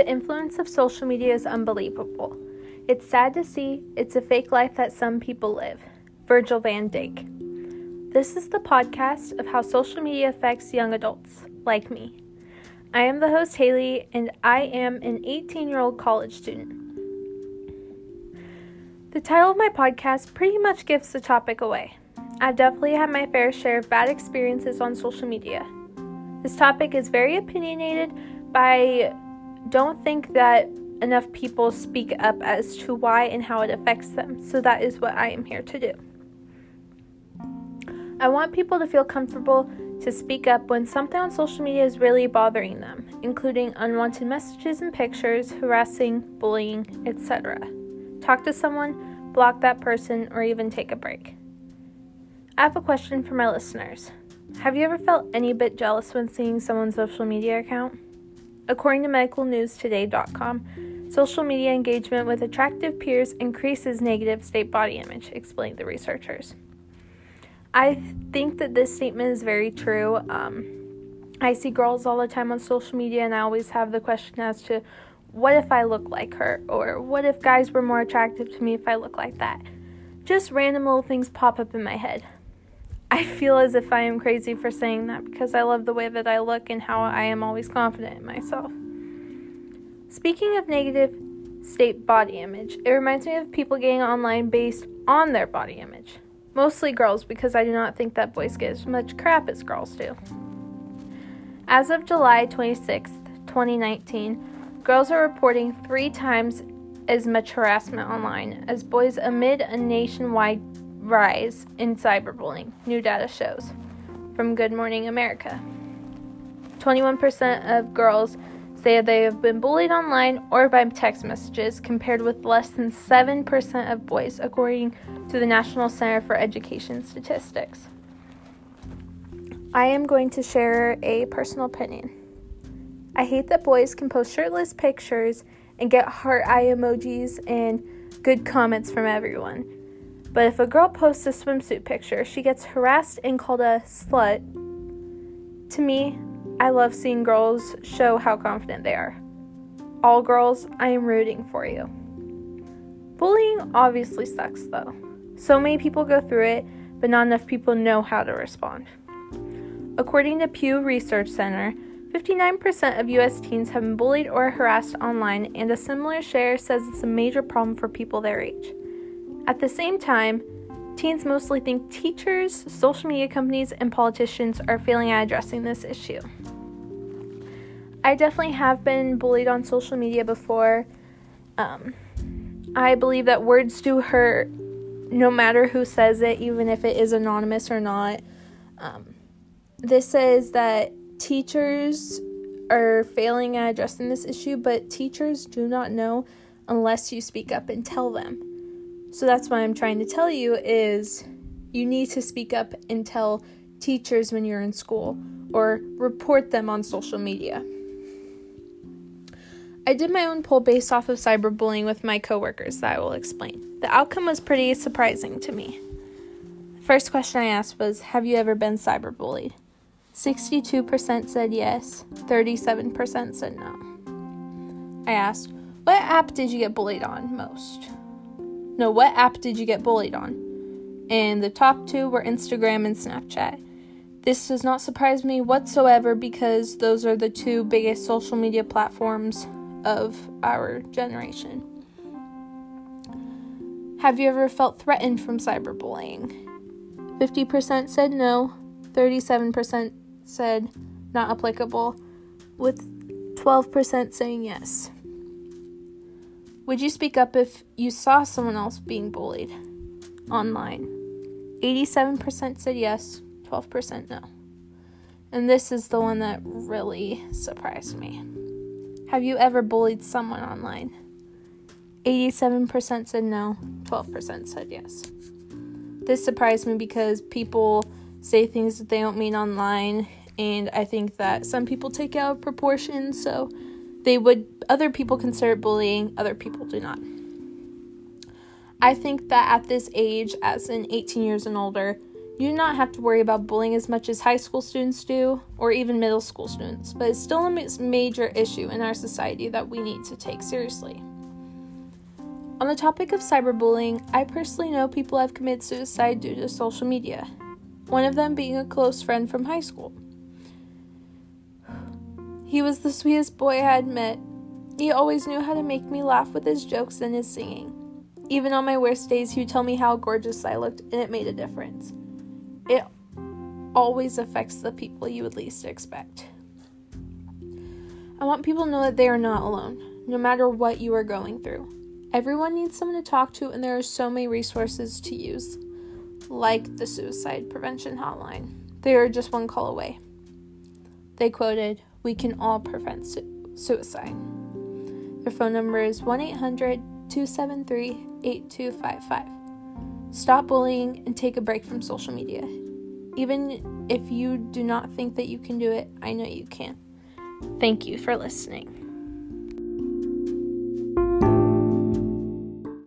The influence of social media is unbelievable. It's sad to see, it's a fake life that some people live. Virgil van Dijk. This is the podcast of how social media affects young adults, like me. I am the host, Haley, and I am an 18 year old college student. The title of my podcast pretty much gives the topic away. I've definitely had my fair share of bad experiences on social media. This topic is very opinionated, I don't think that enough people speak up as to why and how it affects them, so that is what I am here to do. I want people to feel comfortable to speak up when something on social media is really bothering them, including unwanted messages and pictures, harassing, bullying, etc. Talk to someone, block that person, or even take a break. I have a question for my listeners. Have you ever felt any bit jealous when seeing someone's social media account? According to medicalnewstoday.com, social media engagement with attractive peers increases negative state body image, explained the researchers. I think that this statement is very true. Um, I see girls all the time on social media, and I always have the question as to what if I look like her, or what if guys were more attractive to me if I look like that. Just random little things pop up in my head. I feel as if I am crazy for saying that because I love the way that I look and how I am always confident in myself. Speaking of negative state body image, it reminds me of people getting online based on their body image. Mostly girls, because I do not think that boys get as much crap as girls do. As of July 26, 2019, girls are reporting three times as much harassment online as boys amid a nationwide rise in cyberbullying, new data shows from Good Morning America. 21% of girls say they have been bullied online or by text messages, compared with less than 7% of boys, according to the National Center for Education Statistics. I am going to share a personal opinion. I hate that boys can post shirtless pictures and get heart eye emojis and good comments from everyone. But if a girl posts a swimsuit picture, she gets harassed and called a slut. To me, I love seeing girls show how confident they are. All girls, I am rooting for you. Bullying obviously sucks though. So many people go through it, but not enough people know how to respond. According to Pew Research Center, 59% of US teens have been bullied or harassed online, and a similar share says it's a major problem for people their age. At the same time, teens mostly think teachers, social media companies, and politicians are failing at addressing this issue. I definitely have been bullied on social media before. Um, I believe that words do hurt no matter who says it, even if it is anonymous or not. Um, this says that teachers are failing at addressing this issue, but teachers do not know unless you speak up and tell them. So that's what I'm trying to tell you is you need to speak up and tell teachers when you're in school or report them on social media. I did my own poll based off of cyberbullying with my coworkers that I will explain. The outcome was pretty surprising to me. The first question I asked was Have you ever been cyberbullied? 62% said yes, 37% said no. I asked, What app did you get bullied on most? No, what app did you get bullied on? And the top two were Instagram and Snapchat. This does not surprise me whatsoever because those are the two biggest social media platforms of our generation. Have you ever felt threatened from cyberbullying? 50% said no, 37% said not applicable, with 12% saying yes. Would you speak up if you saw someone else being bullied online? 87% said yes, 12% no. And this is the one that really surprised me. Have you ever bullied someone online? 87% said no, 12% said yes. This surprised me because people say things that they don't mean online, and I think that some people take out of proportion, so they would other people consider bullying, other people do not. I think that at this age, as in 18 years and older, You do not have to worry about bullying as much as high school students do, or even middle school students, but it's still a major issue in our society that we need to take seriously. On the topic of cyberbullying, I personally know people have committed suicide due to social media, one of them being a close friend from high school. He was the sweetest boy I had met. He always knew how to make me laugh with his jokes and his singing. Even on my worst days, he would tell me how gorgeous I looked, and it made a difference. It always affects the people you would least expect. I want people to know that they are not alone, no matter what you are going through. Everyone needs someone to talk to, and there are so many resources to use, like the Suicide Prevention Hotline. They are just one call away. They quoted, we can all prevent su- suicide. Their phone number is 1 800 273 8255. Stop bullying and take a break from social media. Even if you do not think that you can do it, I know you can. Thank you for listening.